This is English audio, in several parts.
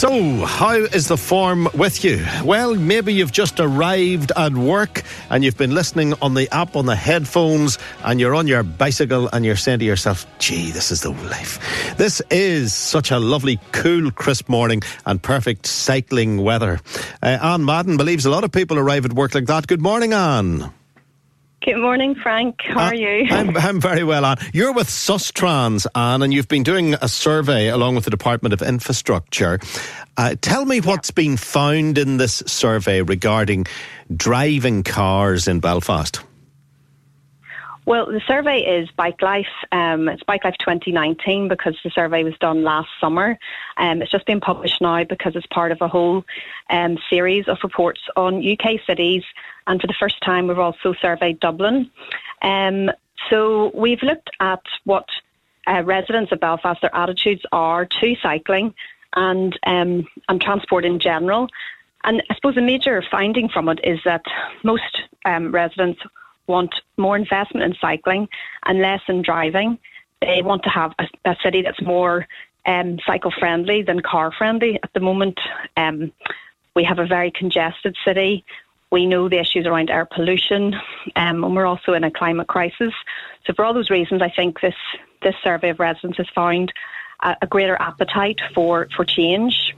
So, how is the form with you? Well, maybe you've just arrived at work and you've been listening on the app on the headphones and you're on your bicycle and you're saying to yourself, gee, this is the life. This is such a lovely, cool, crisp morning and perfect cycling weather. Uh, Anne Madden believes a lot of people arrive at work like that. Good morning, Anne. Good morning, Frank. How are you? I'm, I'm very well, Anne. You're with Sustrans, Anne, and you've been doing a survey along with the Department of Infrastructure. Uh, tell me what's been found in this survey regarding driving cars in Belfast. Well, the survey is Bike Life. Um, it's Bike Life 2019 because the survey was done last summer. Um, it's just been published now because it's part of a whole um, series of reports on UK cities. And for the first time, we've also surveyed Dublin. Um, so we've looked at what uh, residents of Belfast, their attitudes are to cycling and, um, and transport in general. And I suppose a major finding from it is that most um, residents want more investment in cycling and less in driving. They want to have a, a city that's more um, cycle friendly than car friendly. At the moment, um, we have a very congested city. We know the issues around air pollution, um, and we're also in a climate crisis. So, for all those reasons, I think this this survey of residents has found a, a greater appetite for for change.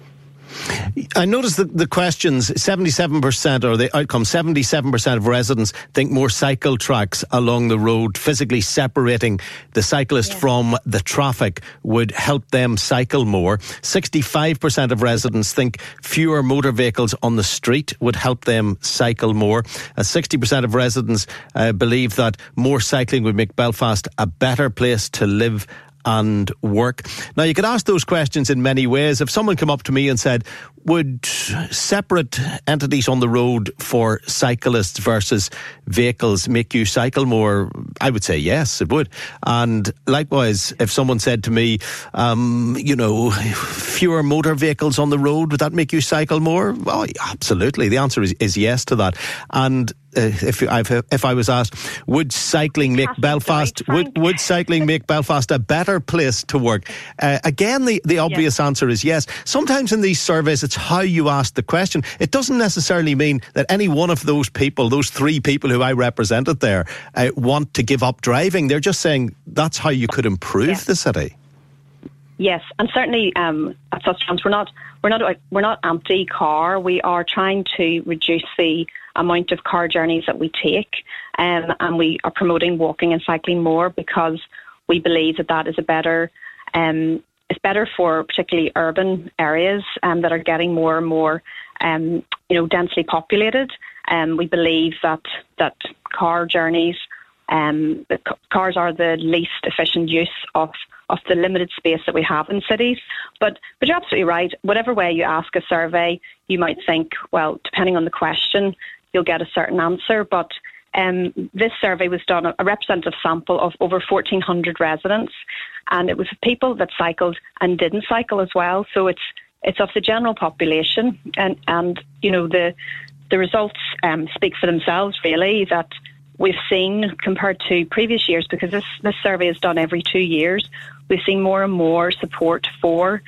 I noticed that the questions 77% or the outcome 77% of residents think more cycle tracks along the road, physically separating the cyclist yeah. from the traffic, would help them cycle more. 65% of residents think fewer motor vehicles on the street would help them cycle more. Uh, 60% of residents uh, believe that more cycling would make Belfast a better place to live and work. Now, you could ask those questions in many ways. If someone come up to me and said, would separate entities on the road for cyclists versus vehicles make you cycle more? I would say yes, it would. And likewise, if someone said to me, um, you know, fewer motor vehicles on the road, would that make you cycle more? Oh, absolutely. The answer is, is yes to that. And if I've, if I was asked, would cycling make Belfast would would cycling make Belfast a better place to work? Uh, again, the, the obvious yes. answer is yes. Sometimes in these surveys, it's how you ask the question. It doesn't necessarily mean that any one of those people, those three people who I represented there, uh, want to give up driving. They're just saying that's how you could improve yes. the city. Yes, and certainly um, at Sustrans, we're not we're not we're not anti-car. We are trying to reduce the amount of car journeys that we take, um, and we are promoting walking and cycling more because we believe that that is a better um, it's better for particularly urban areas um, that are getting more and more um, you know densely populated. Um, we believe that that car journeys, um, cars are the least efficient use of of the limited space that we have in cities. But but you're absolutely right. Whatever way you ask a survey, you might think, well, depending on the question, you'll get a certain answer. But um, this survey was done a representative sample of over 1,400 residents, and it was people that cycled and didn't cycle as well. So it's it's of the general population, and and you know the the results um, speak for themselves. Really, that we've seen compared to previous years, because this this survey is done every two years, we've seen more and more support for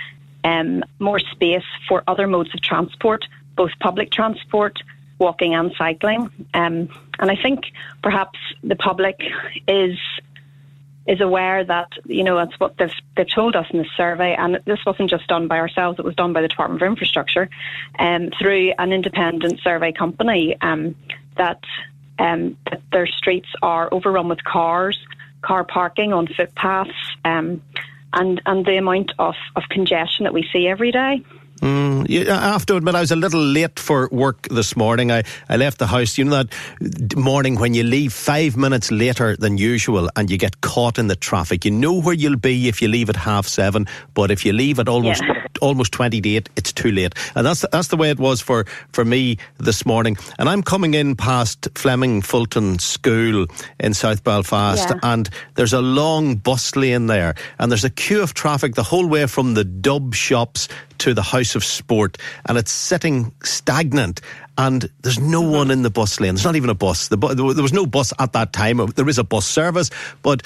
um, more space for other modes of transport, both public transport walking and cycling. Um, and I think perhaps the public is is aware that you know that's what they've they've told us in the survey, and this wasn't just done by ourselves; it was done by the Department of Infrastructure, um, through an independent survey company um, that um, that their streets are overrun with cars, car parking on footpaths, um, and and the amount of, of congestion that we see every day. Mm, I have to admit, I was a little late for work this morning. I, I left the house, you know, that morning when you leave five minutes later than usual and you get caught in the traffic. You know where you'll be if you leave at half seven, but if you leave at almost yeah. almost 20 to 8, it's too late. And that's that's the way it was for, for me this morning. And I'm coming in past Fleming Fulton School in South Belfast, yeah. and there's a long bus lane there, and there's a queue of traffic the whole way from the dub shops to the House of Sport and it's sitting stagnant and there's no one in the bus lane. There's not even a bus. The bu- there was no bus at that time. There is a bus service, but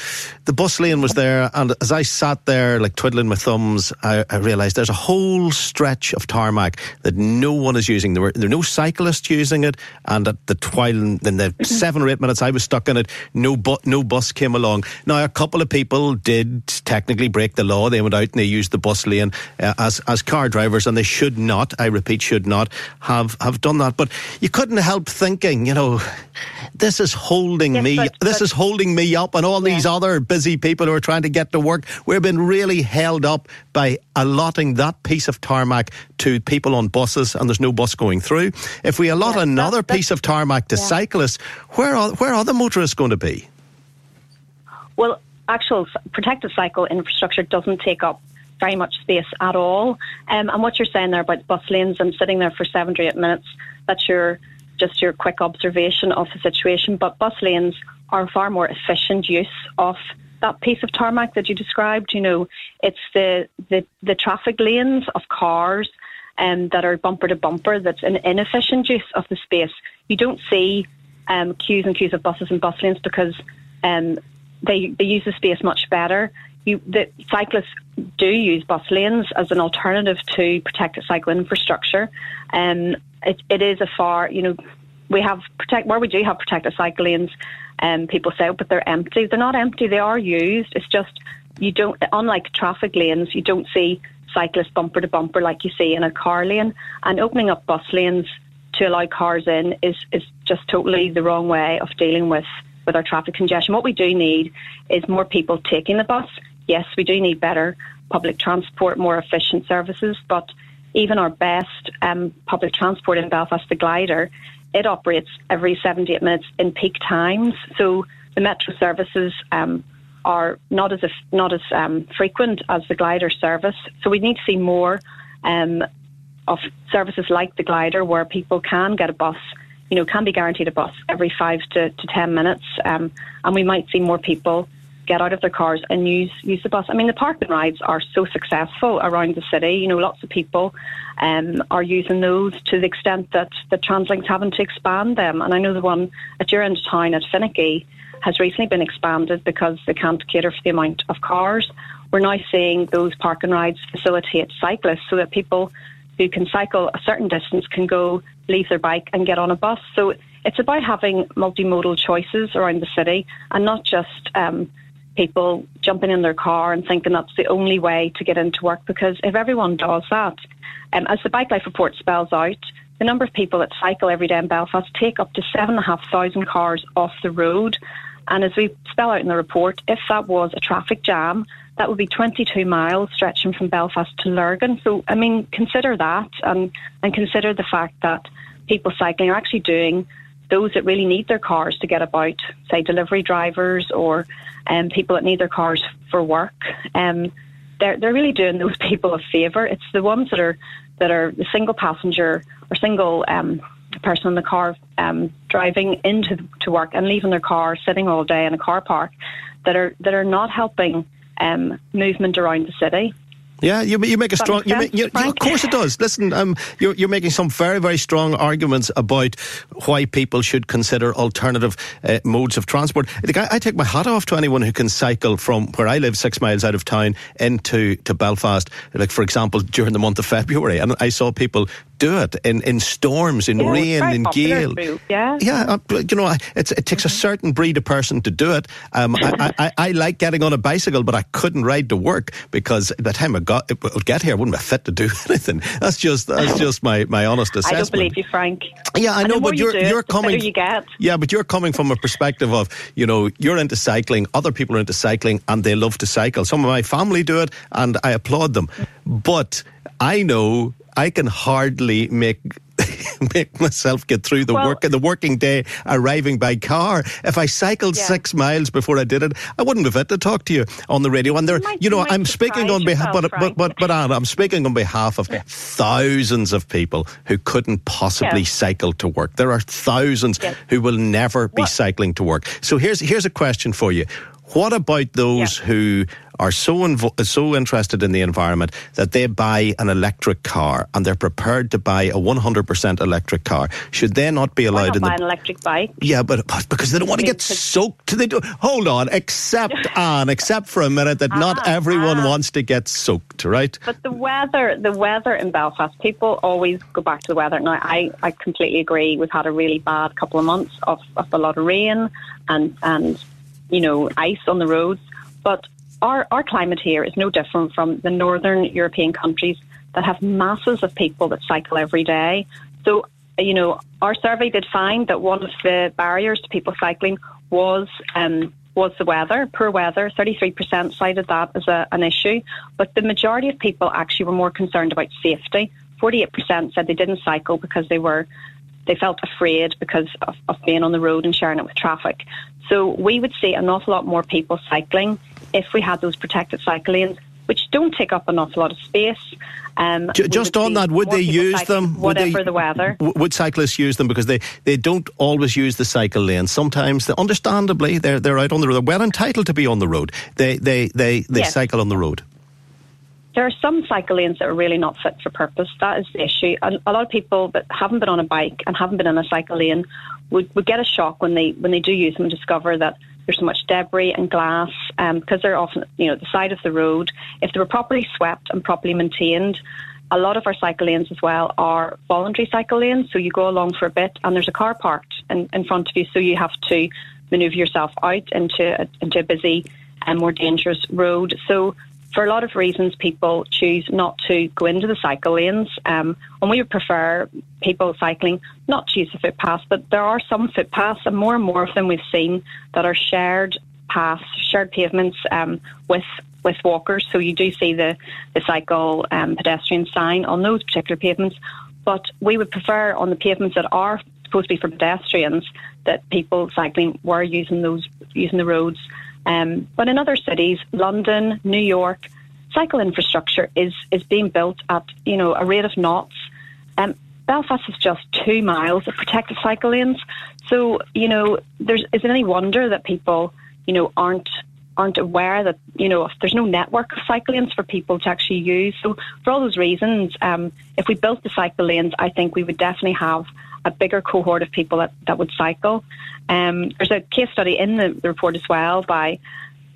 the bus lane was there. And as I sat there, like twiddling my thumbs, I, I realised there's a whole stretch of tarmac that no one is using. There were there were no cyclists using it, and at the while in the seven or eight minutes I was stuck in it, no bu- no bus came along. Now a couple of people did technically break the law. They went out and they used the bus lane uh, as as car drivers, and they should not. I repeat, should not have have done that. But you couldn't help thinking, you know, this is holding yes, me. But, this but, is holding me up, and all yeah. these other busy people who are trying to get to work. We've been really held up by allotting that piece of tarmac to people on buses, and there's no bus going through. If we allot yeah, another piece of tarmac to yeah. cyclists, where are where are the motorists going to be? Well, actual protected cycle infrastructure doesn't take up very much space at all. Um, and what you're saying there about bus lanes and sitting there for seven to eight minutes, that's your just your quick observation of the situation. But bus lanes are far more efficient use of that piece of tarmac that you described. You know, it's the the, the traffic lanes of cars um, that are bumper to bumper. That's an inefficient use of the space. You don't see um, queues and queues of buses and bus lanes because um, they they use the space much better you, the cyclists do use bus lanes as an alternative to protected cycle infrastructure. Um, it, it is a far, you know, we have protect where we do have protected cycle lanes. And um, people say, oh, but they're empty. They're not empty. They are used. It's just you don't, unlike traffic lanes, you don't see cyclists bumper to bumper like you see in a car lane. And opening up bus lanes to allow cars in is is just totally the wrong way of dealing with with our traffic congestion. What we do need is more people taking the bus yes, we do need better public transport, more efficient services, but even our best um, public transport in Belfast, the glider, it operates every 78 minutes in peak times. So the metro services um, are not as not as um, frequent as the glider service. So we need to see more um, of services like the glider where people can get a bus. You know, can be guaranteed a bus every five to, to ten minutes, um, and we might see more people get out of their cars and use use the bus. I mean, the parking rides are so successful around the city. You know, lots of people um, are using those to the extent that the Translink's having to expand them. And I know the one at your end of town at Finaghy has recently been expanded because they can't cater for the amount of cars. We're now seeing those parking rides facilitate cyclists so that people who can cycle a certain distance can go leave their bike and get on a bus. So it's about having multimodal choices around the city and not just um, people jumping in their car and thinking that's the only way to get into work because if everyone does that, um, as the Bike Life report spells out, the number of people that cycle every day in Belfast take up to 7,500 cars off the road. And as we spell out in the report, if that was a traffic jam, that would be 22 miles stretching from Belfast to Lurgan. So, I mean, consider that and, and consider the fact that people cycling are actually doing those that really need their cars to get about, say delivery drivers or um, people that need their cars for work, um, they're they're really doing those people a favour. It's the ones that are that are the single passenger or single um, person in the car um, driving into to work and leaving their car sitting all day in a car park that are that are not helping um, movement around the city. Yeah, you, you make a strong. You make, you, of course, it does. Listen, um, you're, you're making some very, very strong arguments about why people should consider alternative uh, modes of transport. I, I, take my hat off to anyone who can cycle from where I live, six miles out of town, into to Belfast. Like for example, during the month of February, and I saw people do it in, in storms, in Yeah, rain, in gale. yeah. yeah. uh, You know, I- it takes a certain breed of person to do it. Um, I, I, I like getting on a bicycle, but I couldn't ride to work because by the time I got it would get here, I wouldn't be fit to do anything. That's just that's just my, my honest I assessment. don't believe you, Frank. Yeah, I know, but you you're do you're coming. you get. Yeah, but you're coming from a perspective of you know you're into cycling. Other people are into cycling, and they love to cycle. Some of my family do it, and I applaud them. But I know I can hardly make. make myself get through the Well- work the working day arriving by car. If I cycled Yeah. six miles before I did it, I wouldn't be fit to talk to you on the radio. And there, You might- you know, you I'm speaking on behalf, but, but but but Anne, I'm speaking on behalf of thousands of people who couldn't possibly Yeah. cycle to work. There are thousands who will never be What- cycling to work. So here's here's a question for you. What about those Yeah. who are so invo- so interested in the environment that they buy an electric car and they're prepared to buy a 100% electric car? Should they not be allowed in buy the an electric bike? yeah, but, but because they don't want to get soaked. They do. Hold on, except Anne, except for a minute that not Ah, everyone ah. wants to get soaked, right? But the weather, the weather in Belfast, people always go back to the weather. Now, I, I completely agree. We've had a really bad couple of months of, of a lot of rain and and you know ice on the roads. But our our climate here is no different from the northern European countries that have masses of people that cycle every day. So you know, our survey did find that one of the barriers to people cycling was. Um, was the weather, poor weather. 33% cited that as a, an issue. But the majority of people actually were more concerned about safety. 48% said they didn't cycle because they were they felt afraid because of, of being on the road and sharing it with traffic. So we would see an awful lot more people cycling if we had those protected cycle lanes, which don't take up an awful lot of space. Um, Just on that, would they use them? Would they- Whatever the weather. Would cyclists use them because they, they don't always use the cycle lane? Sometimes, they, understandably, they're they're out on the road. They're well entitled to be on the road. They they they, they Yes. cycle on the road. There are some cycle lanes that are really not fit for purpose. That is the issue. A, a lot of people that haven't been on a bike and haven't been in a cycle lane would, would get a shock when they when they do use them and discover that there's so much debris and glass um, because they're often you know the side of the road. If they were properly swept and properly maintained, a lot of our cycle lanes as well are voluntary cycle lanes. So you go along for a bit and there's a car parked in, in front of you, so you have to manoeuvre yourself out into a, into a busy and more dangerous road. So for a lot of reasons, people choose not to go into the cycle lanes. Um, and we would prefer people cycling not to use the footpaths, but there are some footpaths, and more and more of them we've seen that are shared paths, shared pavements um, with with walkers. So you do see the the cycle um, pedestrian sign on those particular pavements. But we would prefer on the pavements that are supposed to be for pedestrians that people cycling were using those using the roads. Um, but in other cities, London, New York, cycle infrastructure is is being built at you know a rate of knots. Um, Belfast is just two miles of protected cycle lanes, so you know there's is it any wonder that people you know aren't aren't aware that you know there's no network of cycle lanes for people to actually use. So for all those reasons, um, if we built the cycle lanes, I think we would definitely have a bigger cohort of people that, that would cycle. Um, there's a case study in the, the report as well by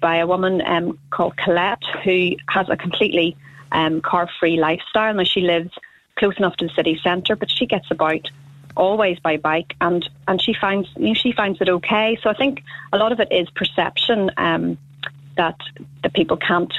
by a woman um, called Colette who has a completely um, car-free lifestyle. Now she lives close enough to the city centre, but she gets about always by bike, and and she finds you know, she finds it okay. So I think a lot of it is perception um, that that people can't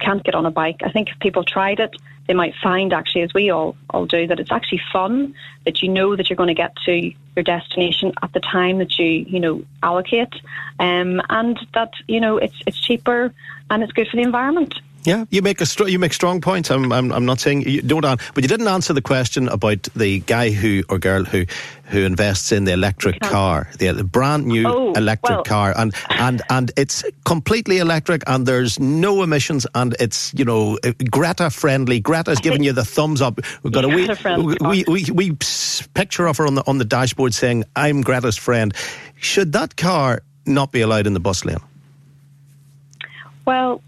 can't get on a bike. I think if people tried it, they might find actually, as we all all do, that it's actually fun. That you know that you're going to get to your destination at the time that you you know allocate, um, and that you know it's it's cheaper and it's good for the environment. Yeah, you make a str- you make strong points. I'm I'm, I'm not saying you don't, an- but you didn't answer the question about the guy who or girl who who invests in the electric car, the brand new Oh, electric well- car, and and and it's completely electric, and there's no emissions, and it's you know uh, Greta friendly. Greta's giving you the thumbs up. We've got a wee, Greta-friendly we, we we picture of her on the on the dashboard saying, "I'm Greta's friend." Should that car not be allowed in the bus lane? Well,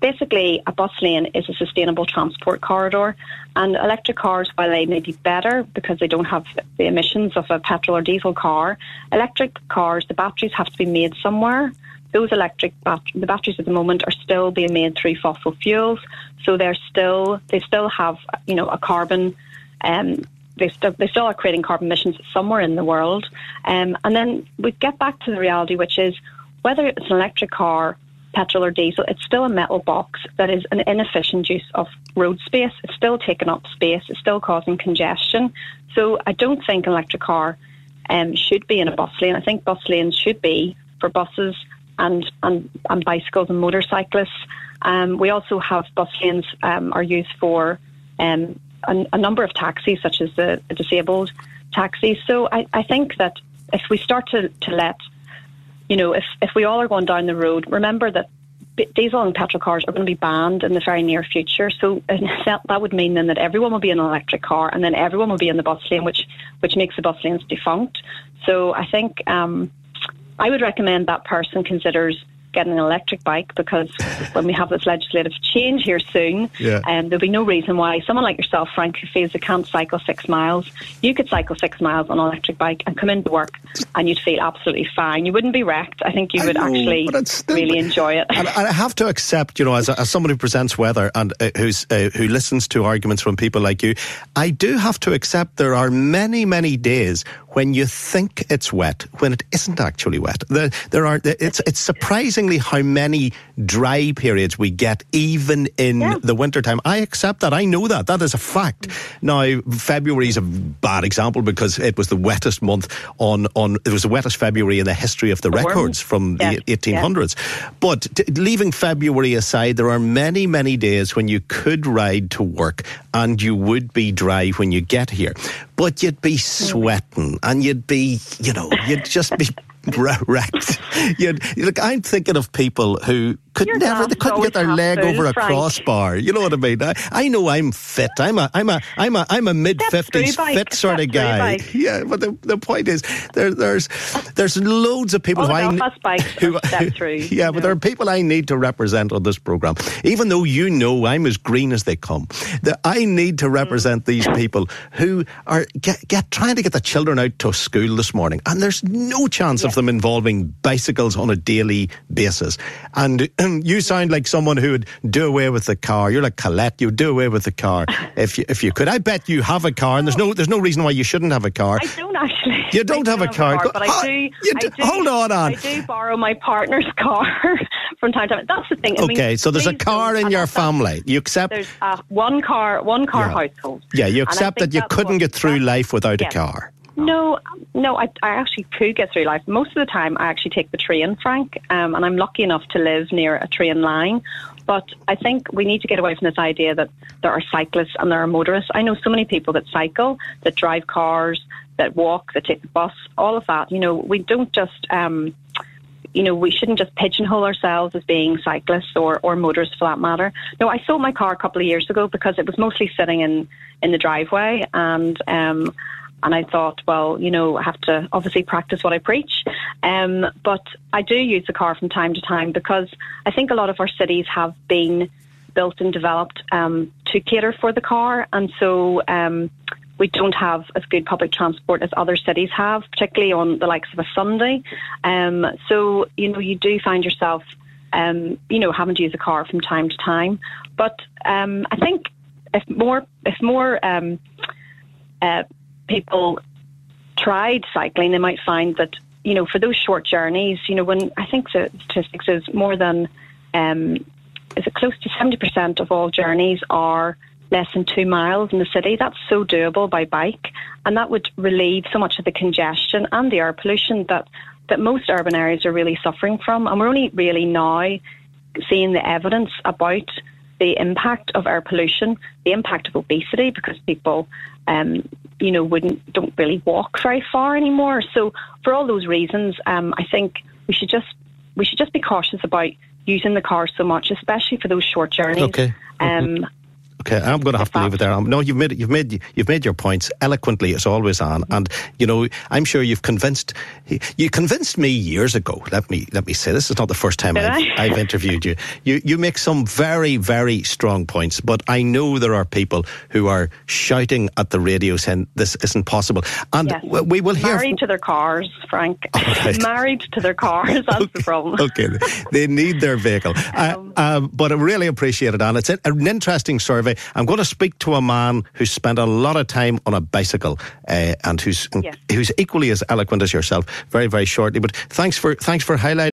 basically, a bus lane is a sustainable transport corridor, and electric cars, while they may be better because they don't have the emissions of a petrol or diesel car, electric cars, the batteries have to be made somewhere. Those electric bat- the batteries at the moment are still being made through fossil fuels, so they're still they still have you know a carbon Um, they, st- they still are creating carbon emissions somewhere in the world. Um, and then we get back to the reality, which is whether it's an electric car, petrol or diesel, it's still a metal box that is an inefficient use of road space. It's still taking up space. It's still causing congestion. So I don't think an electric car um, should be in a bus lane. I think bus lanes should be for buses and, and, and bicycles and motorcyclists. Um, we also have bus lanes um, are used for um, a, a, number of taxis, such as the, the disabled taxis. So I, I, think that if we start to, to let, you know, if, if we all are going down the road, remember that diesel and petrol cars are going to be banned in the very near future. So that would mean then that everyone will be in an electric car, and then everyone will be in the bus lane, which which makes the bus lanes defunct. So I think um, I would recommend that person considers getting an electric bike because when we have this legislative change here soon, yeah. um, there'll be no reason why someone like yourself, Frank, who feels they can't cycle six miles, you could cycle six miles on an electric bike and come into work and you'd feel absolutely fine. You wouldn't be wrecked. I think you I would know, actually still, really enjoy it. And I have to accept, you know, as, a, as someone who presents weather and uh, who's uh, who listens to arguments from people like you, I do have to accept there are many, many days when you think it's wet, when it isn't actually wet. There, there are. It's it's surprisingly how many dry periods we get, even in yeah. the wintertime. I accept that. I know that. That is a fact. Now, February is a bad example because it was the wettest month on on. It was the wettest February in the history of the, the records from yeah. the 1800s. Yeah. But t- leaving February aside, there are many many days when you could ride to work and you would be dry when you get here but you'd be sweating and you'd be, you know, you'd just be wrecked. You'd, look, I'm thinking of people who could You're never, they couldn't get their leg over a Frank. crossbar. You know what I mean? I, I know I'm fit. I'm a, I'm a, I'm a, I'm a mid fifties fit sort of guy. Yeah, but the, the point is, there, there's, there's loads of people who I, who, who yeah, but there are people I need to represent on this program. Even though you know I'm as green as they come, that I need to represent mm. these people who are get, get trying to get the children out to school this morning, and there's no chance of them involving bicycles on a daily basis. And you sound like someone who would do away with the car. You're like Colette. You'd do away with the car if you, if you could. I bet you have a car, and there's no there's no reason why you shouldn't have a car. I don't actually. You don't have, a, car. car but I do, do, I do. Hold on, on. I do borrow my partner's car from time to time. That's the thing. I okay, mean, so there's a car in your family. You accept there's a one car one car yeah. household. Yeah, you accept that you couldn't get through life without a car. No, no, I, I actually could get through life. Most of the time, I actually take the train, Frank, um, and I'm lucky enough to live near a train line. But I think we need to get away from this idea that there are cyclists and there are motorists. I know so many people that cycle, that drive cars, that walk, that take the bus, all of that. You know, we don't just. Um, you know, we shouldn't just pigeonhole ourselves as being cyclists or, or motorists for that matter. No, I sold my car a couple of years ago because it was mostly sitting in, in the driveway and um, and I thought, well, you know, I have to obviously practice what I preach. Um, but I do use the car from time to time because I think a lot of our cities have been built and developed um, to cater for the car. And so um, we don't have as good public transport as other cities have, particularly on the likes of a Sunday. Um, so, you know, you do find yourself, um, you know, having to use a car from time to time. But um, I think if more, if more, um, uh, people tried cycling, they might find that you know for those short journeys, you know, when I think the statistics is more than um, is it close to seventy percent of all journeys are less than two miles in the city. That's so doable by bike, and that would relieve so much of the congestion and the air pollution that that most urban areas are really suffering from. And we're only really now seeing the evidence about the impact of air pollution, the impact of obesity, because people um, you know, wouldn't don't really walk very far anymore. So for all those reasons, um, I think we should just we should just be cautious about using the car so much, especially for those short journeys. Okay. Um, Okay, I'm going to have to leave it there. Um, no, you've made you've made you've made your points eloquently as always, Anne. and you know I'm sure you've convinced you convinced me years ago. Let me let me say this is not the first time I've, I've, interviewed you. You you make some very very strong points, but I know there are people who are shouting at the radio saying this isn't possible, and yes. we will hear married to their cars, Frank. Right. married to their cars. That's okay. the problem. okay, they need their vehicle. Uh, um, uh, but I really appreciate it, Anne. It's an interesting survey me, I'm going to speak to a man who spent a lot of time on a bicycle uh, and who's Yeah. who's equally as eloquent as yourself. Very, very shortly. But thanks for thanks for highlighting.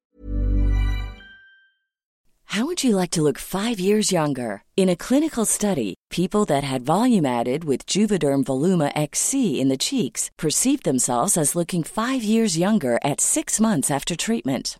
How would you like to look five years younger? In a clinical study, people that had volume added with Juvederm Voluma XC in the cheeks perceived themselves as looking five years younger at six months after treatment.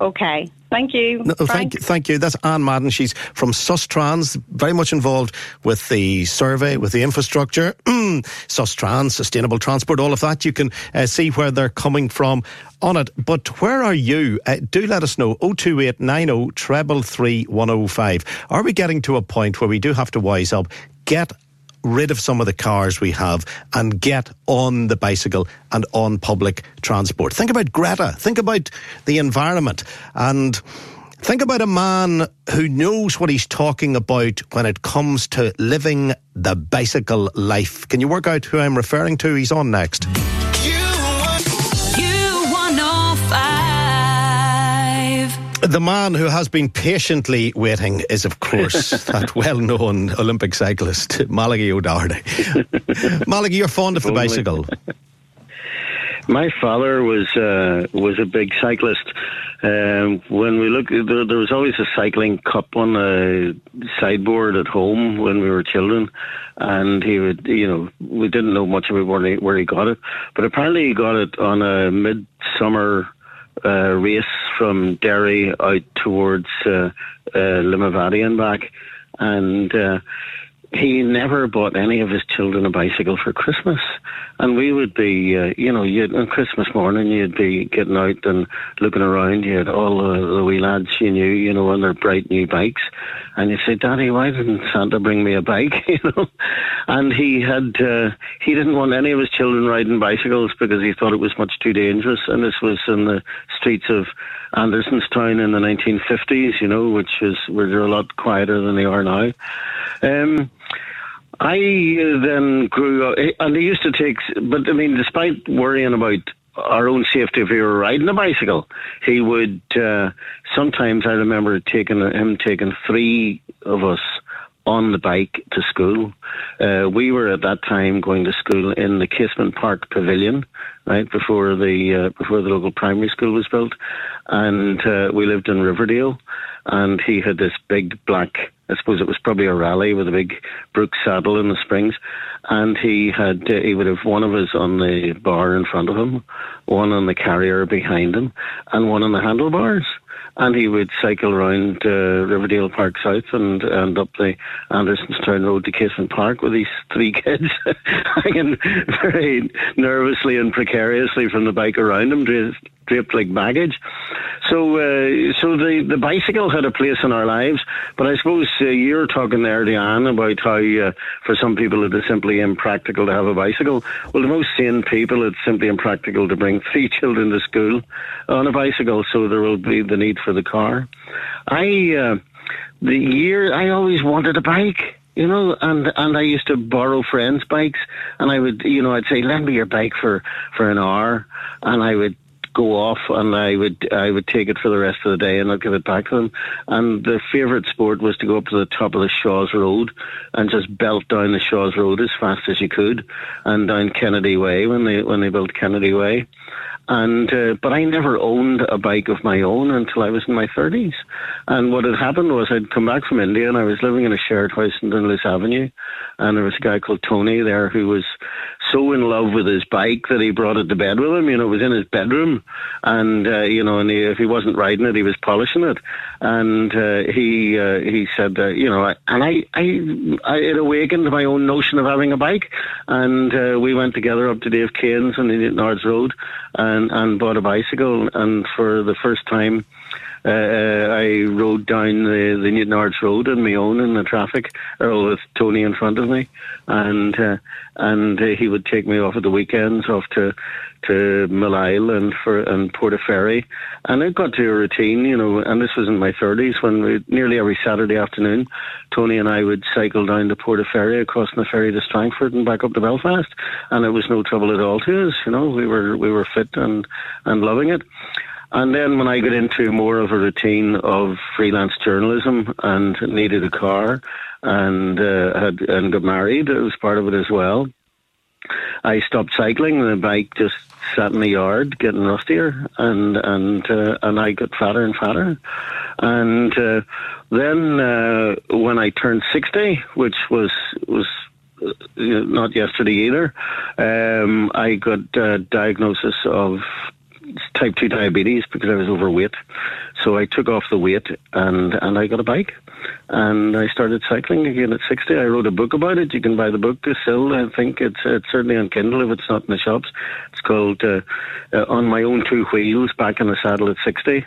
Okay. Thank you. No, thank you, thank you. That's Anne Madden. She's from Sustrans, very much involved with the survey, with the infrastructure, Sustrans, sustainable transport, all of that. You can uh, see where they're coming from on it. But where are you? Uh, do let us know. 02890 treble three one oh five. Are we getting to a point where we do have to wise up? Get rid of some of the cars we have and get on the bicycle and on public transport. Think about Greta. Think about the environment and think about a man who knows what he's talking about when it comes to living the bicycle life. Can you work out who I'm referring to? He's on next. The man who has been patiently waiting is, of course, that well known Olympic cyclist, Malachi O'Doherty. Malachi, you're fond of the Only. bicycle. My father was uh, was a big cyclist. Um, when we look, there, there was always a cycling cup on the sideboard at home when we were children, and he would, you know, we didn't know much about where he, where he got it, but apparently he got it on a midsummer uh, race from Derry out towards uh, uh, Limavady and back, and. Uh, he never bought any of his children a bicycle for Christmas. And we would be, uh, you know, you'd, on Christmas morning, you'd be getting out and looking around. You had all the, the wee lads you knew, you know, on their bright new bikes. And you'd say, Daddy, why didn't Santa bring me a bike, you know? And he had, uh, he didn't want any of his children riding bicycles because he thought it was much too dangerous. And this was in the streets of Andersonstown in the 1950s, you know, which is where they're a lot quieter than they are now. Um, I uh, then grew up, and he used to take, but I mean, despite worrying about our own safety if we were riding a bicycle, he would, uh, sometimes I remember taking him taking three of us on the bike to school. Uh, we were at that time going to school in the Casement Park Pavilion, right before the uh, before the local primary school was built, and uh, we lived in Riverdale. And he had this big black, I suppose it was probably a Raleigh with a big Brooks saddle in the springs, and he had uh, he would have one of us on the bar in front of him, one on the carrier behind him, and one on the handlebars and he would cycle around uh, Riverdale Park South and and up the Andersonstown Road to Casement Park with these three kids hanging very nervously and precariously from the bike around him, draped like baggage. So, uh, so the the bicycle had a place in our lives, but I suppose uh, you're talking there, Diane, about how uh, for some people it is simply impractical to have a bicycle. Well, the most sane people, it's simply impractical to bring three children to school on a bicycle, so there will be the need for the car. I, uh, the year I always wanted a bike you know, and and I used to borrow friends' bikes, and I would, you know, I'd say, lend me your bike for for an hour, and I would go off and I would I would take it for the rest of the day and I'd give it back to them. And their favourite sport was to go up to the top of the Shaw's Road and just belt down the Shaw's Road as fast as you could and down Kennedy Way when they when they built Kennedy Way. And uh, but I never owned a bike of my own until I was in my thirties. And what had happened was I'd come back from India and I was living in a shared house in Dunluce Avenue, and there was a guy called Tony there who was so in love with his bike that he brought it to bed with him. You know, it was in his bedroom, and uh, you know, and he, if he wasn't riding it, he was polishing it. And uh, he uh, he said, uh, you know, and I, I I it awakened my own notion of having a bike, and uh, we went together up to Dave Kane's on the Nards Road, and and, and bought a bicycle. And for the first time, uh, I rode down the, the Newtownards Road on my own in the traffic, or with Tony in front of me, and uh, and uh, he would take me off at the weekends off to to Mile and for and Portaferry, and it got to a routine, you know. And this was in my thirties when we, nearly every Saturday afternoon, Tony and I would cycle down to Portaferry, across the ferry to Strangford, and back up to Belfast, and it was no trouble at all to us. You know, we were we were fit and and loving it. And then when I got into more of a routine of freelance journalism and needed a car and uh, had and got married, it was part of it as well. I stopped cycling. The bike just sat in the yard, getting rustier, and and uh, and I got fatter and fatter. And uh, then uh, when I turned sixty, which was was uh, not yesterday either, um, I got a diagnosis of type 2 diabetes because I was overweight. So I took off the weight and, and I got a bike. And I started cycling again at 60. I wrote a book about it. You can buy the book still. I think it's, it's certainly on Kindle if it's not in the shops. It's called uh, uh, On My Own Two Wheels Back in the Saddle at 60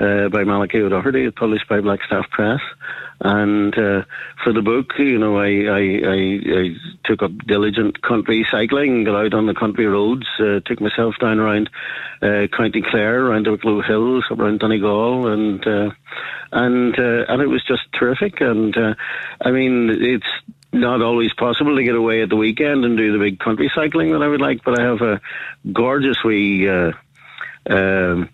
uh, by Malachi O'Doherty, published by Blackstaff Press. And uh, for the book, you know, I, I, I, I, took up diligent country cycling, got out on the country roads, uh, took myself down around uh, County Clare, around the Wicklow Hills, around Donegal, and uh, and uh, and it was just terrific. And uh, I mean, it's not always possible to get away at the weekend and do the big country cycling that I would like, but I have a gorgeous wee. Uh, um,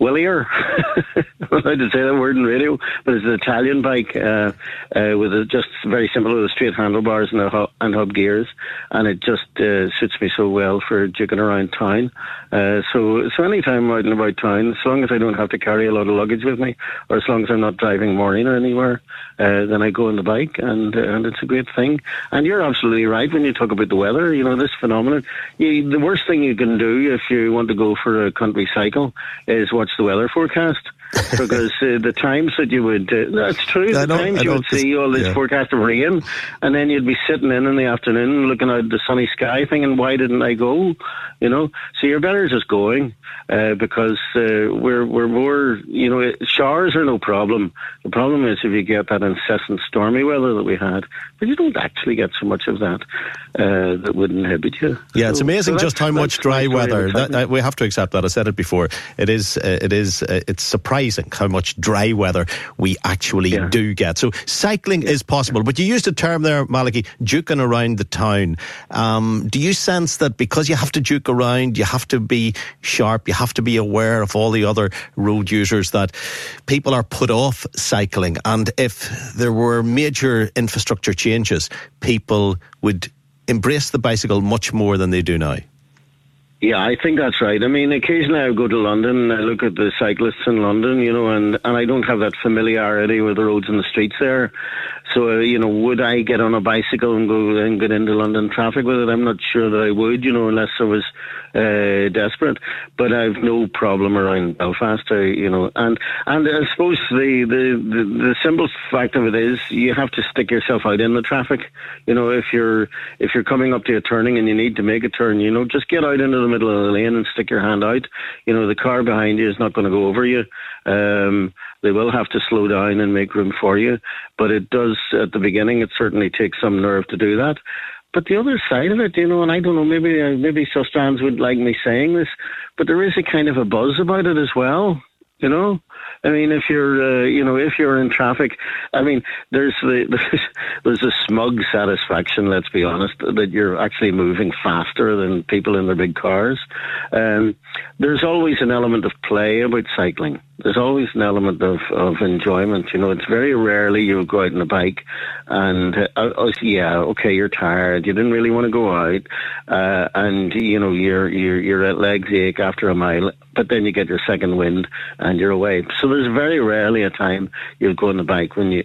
Wilier. I'm allowed to say that word in radio, but it's an Italian bike uh, uh, with a, just very simple with straight handlebars and, hub, and hub gears, and it just uh, suits me so well for jigging around town. Uh, so, so anytime I'm out and about town, as long as I don't have to carry a lot of luggage with me, or as long as I'm not driving morning or anywhere, uh, then I go on the bike, and uh, and it's a great thing. And you're absolutely right when you talk about the weather. You know this phenomenon. You, the worst thing you can do if you want to go for a country cycle is what watch the weather forecast because uh, the times that you would, uh, that's true, the times you would see all this yeah. forecast of rain, and then you'd be sitting in in the afternoon looking at the sunny sky thinking, why didn't I go? You know, so you're better just going uh, because uh, we're, we're more, you know, showers are no problem. The problem is if you get that incessant stormy weather that we had, but you don't actually get so much of that uh, that would inhibit you. Yeah, so, it's amazing so just how much dry weather. That, we have to accept that. I said it before. It is, uh, it is, uh, it's surprising how much dry weather we actually yeah. do get. So cycling is possible, but you used a term there, Malachi, juking around the town. Um, do you sense that because you have to juke around, you have to be sharp, you have to be aware of all the other road users that people are put off cycling, and if there were major infrastructure changes, people would embrace the bicycle much more than they do now. Yeah, I think that's right. I mean, occasionally I go to London and I look at the cyclists in London, you know, and, and I don't have that familiarity with the roads and the streets there. So, uh, you know, would I get on a bicycle and go and get into London traffic with it? I'm not sure that I would, you know, unless I was uh, desperate. But I've no problem around Belfast, uh, you know. And and I suppose the, the, the, the simple fact of it is you have to stick yourself out in the traffic. You know, if you're if you're coming up to a turning and you need to make a turn, you know, just get out into the middle of the lane and stick your hand out. You know, the car behind you is not going to go over you. Um, they will have to slow down and make room for you, but it does at the beginning. It certainly takes some nerve to do that. But the other side of it, you know, and I don't know, maybe uh, maybe Sustrans would like me saying this, but there is a kind of a buzz about it as well. You know, I mean, if you're, uh, you know, if you're in traffic, I mean, there's the there's, there's a smug satisfaction. Let's be honest, that you're actually moving faster than people in their big cars. Um, there's always an element of play about cycling there's always an element of, of enjoyment. You know, it's very rarely you go out on a bike and, uh, oh, yeah, okay, you're tired. You didn't really want to go out. Uh, and, you know, your, your, your legs ache after a mile, but then you get your second wind and you're away. So there's very rarely a time you'll go on the bike when you,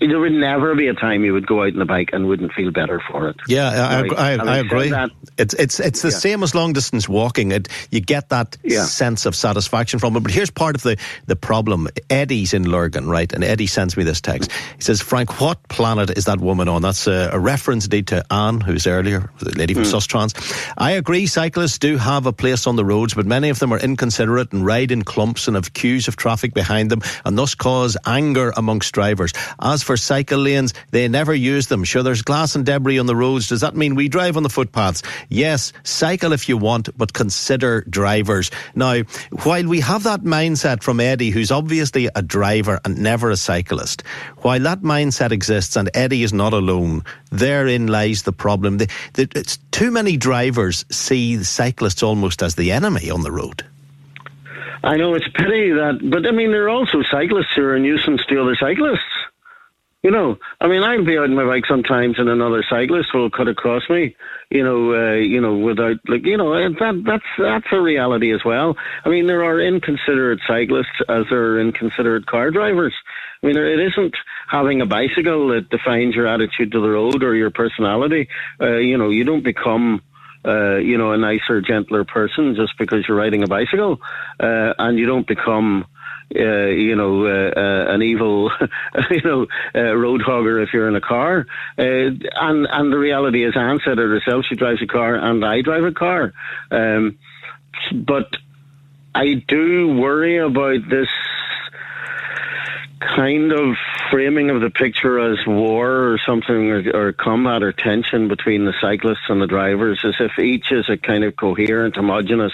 there would never be a time you would go out on the bike and wouldn't feel better for it. Yeah, I, I, I, I agree. That, it's, it's, it's the yeah. same as long distance walking. It, you get that yeah. sense of satisfaction from it. But here's part of the, the problem. Eddie's in Lurgan, right? And Eddie sends me this text. He says, Frank, what planet is that woman on? That's a, a reference indeed to Anne, who's earlier, the lady from mm. Sustrans. I agree, cyclists do have a place on the roads, but many of them are inconsiderate and ride in clumps and have queues of traffic behind them and thus cause anger amongst drivers. As for cycle lanes, they never use them. Sure, there's glass and debris on the roads. Does that mean we drive on the footpaths? Yes, cycle if you want, but consider drivers. Now, while we have that mindset from Eddie, who's obviously a driver and never a cyclist, while that mindset exists and Eddie is not alone, therein lies the problem. The, the, it's too many drivers see cyclists almost as the enemy on the road. I know it's a pity that, but I mean, there are also cyclists who are a nuisance to other cyclists. You know, I mean, I'll be on my bike sometimes, and another cyclist will cut across me. You know, uh, you know, without like, you know, that that's that's a reality as well. I mean, there are inconsiderate cyclists as there are inconsiderate car drivers. I mean, it isn't having a bicycle that defines your attitude to the road or your personality. Uh, you know, you don't become uh, you know, a nicer, gentler person just because you're riding a bicycle, uh, and you don't become uh, you know, uh, uh, an evil, you know, uh, road hogger if you're in a car. Uh, and and the reality is, Anne said it herself. She drives a car, and I drive a car. Um, but I do worry about this kind of framing of the picture as war or something, or, or, combat or tension between the cyclists and the drivers, as if each is a kind of coherent, homogenous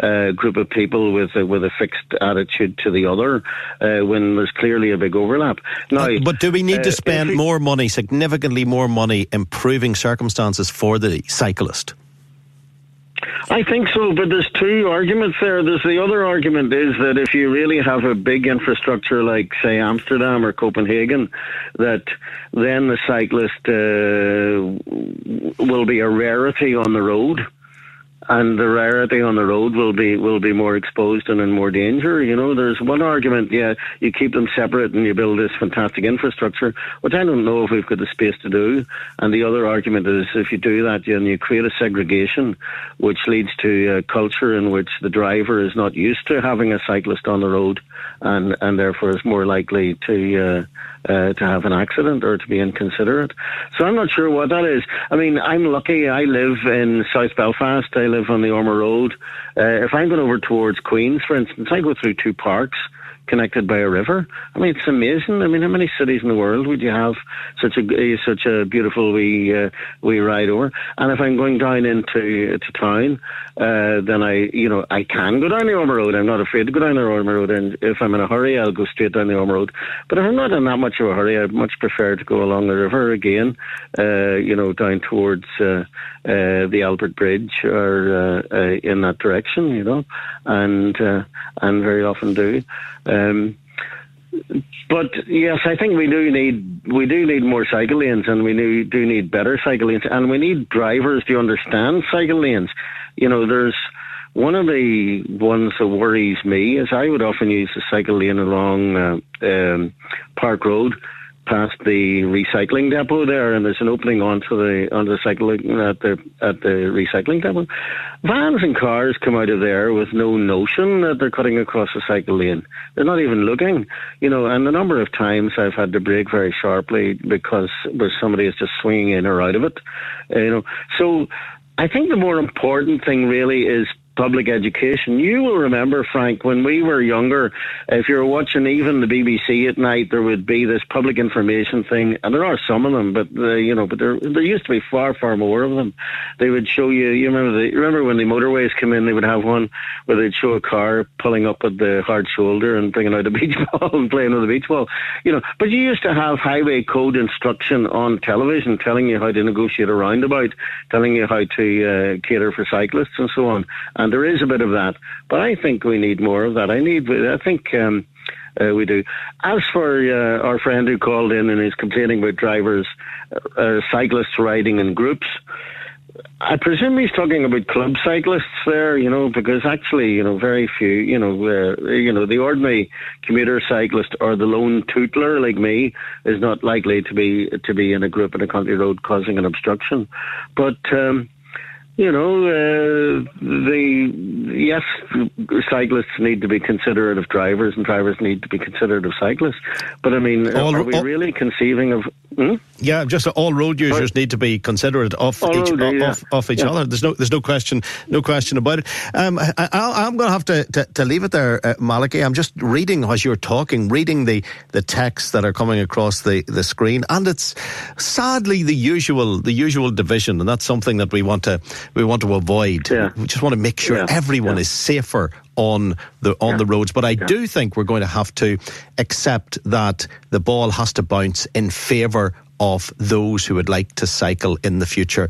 uh, group of people with a, with a fixed attitude to the other, uh, when there's clearly a big overlap. Now, uh, but do we need to uh, spend we, more money, significantly more money, improving circumstances for the cyclist? I think so, but there's two arguments there. There's the other argument is that if you really have a big infrastructure like, say, Amsterdam or Copenhagen, that then the cyclist uh, will be a rarity on the road and the rarity on the road will be will be more exposed and in more danger. You know, there's one argument, yeah, you keep them separate and you build this fantastic infrastructure, which I don't know if we've got the space to do. And the other argument is if you do that, then you create a segregation, which leads to a culture in which the driver is not used to having a cyclist on the road, and and therefore is more likely to. Uh, uh, to have an accident or to be inconsiderate. So I'm not sure what that is. I mean, I'm lucky. I live in South Belfast. I live on the Ormeau Road. Uh, if I'm going over towards Queens, for instance, I go through two parks connected by a river. I mean, it's amazing. I mean, how many cities in the world would you have such a such a beautiful wee uh, wee ride over? And if I'm going down into to town, uh, then I you know I can go down the Ormeau Road. I'm not afraid to go down the Ormeau Road. And if I'm in a hurry, I'll go straight down the Ormeau Road. But if I'm not in that much of a hurry, I'd much prefer to go along the river again. Uh, you know, down towards uh, uh, the Albert Bridge or uh, in that direction. You know, and and very often do. Um, but yes, I think we do need we do need more cycle lanes, and we do, need better cycle lanes, and we need drivers to understand cycle lanes. You know, there's one of the ones that worries me is I would often use the cycle lane along uh, um, Park Road past the recycling depot there, and there's an opening onto the onto the cycle at the at the recycling depot. Vans and cars come out of there with no notion that they're cutting across the cycle lane. They're not even looking, you know. And the number of times I've had to brake very sharply because where somebody is just swinging in or out of it, you know. So I think the more important thing really is public education. You will remember, Frank, when we were younger, if you were watching even the BBC at night, there would be this public information thing, and there are some of them, but you know, but there there used to be far far more of them. They would show you. You remember the remember when the motorways come in, they would have one where they'd show a car pulling up at the hard shoulder and bringing out a beach ball and playing with a beach ball. You know, but you used to have highway code instruction on television telling you how to negotiate a roundabout, telling you how to uh, cater for cyclists and so on. And there is a bit of that, but I think we need more of that. I need, I think. Um, uh, we do. As for uh, our friend who called in and is complaining about drivers, uh, uh cyclists riding in groups, I presume he's talking about club cyclists there, you know, because actually, you know, very few, you know, uh, you know, the ordinary commuter cyclist or the lone tootler like me is not likely to be to be in a group in a country road causing an obstruction. But um, you know, uh, the yes, cyclists need to be considerate of drivers, and drivers need to be considerate of cyclists. But I mean, all, are we all, really conceiving of? Hmm? Yeah, just all road users need to be considerate of all each, road, yeah. of, of, each yeah. other. There's no, there's no question, no question about it. Um, I, am going to have to, to, to, leave it there, uh, Malachi. I'm just reading as you're talking, reading the the texts that are coming across the, the screen, and it's sadly the usual the usual division, and that's something that we want to we want to avoid. Yeah. We just want to make sure everyone is safer on the on the roads. But I do think we're going to have to accept that the ball has to bounce in favour of those who would like to cycle in the future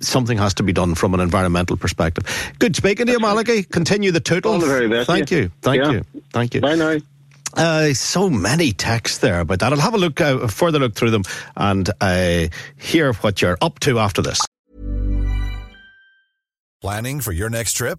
something has to be done from an environmental perspective. Good speaking to you, Malachi. Continue the total. All the very best. Thank you. Thank yeah. you. Thank you. Bye now. Uh, so many texts there about that. I'll have a look, uh, further look through them, and uh, hear what you're up to after this. Planning for your next trip?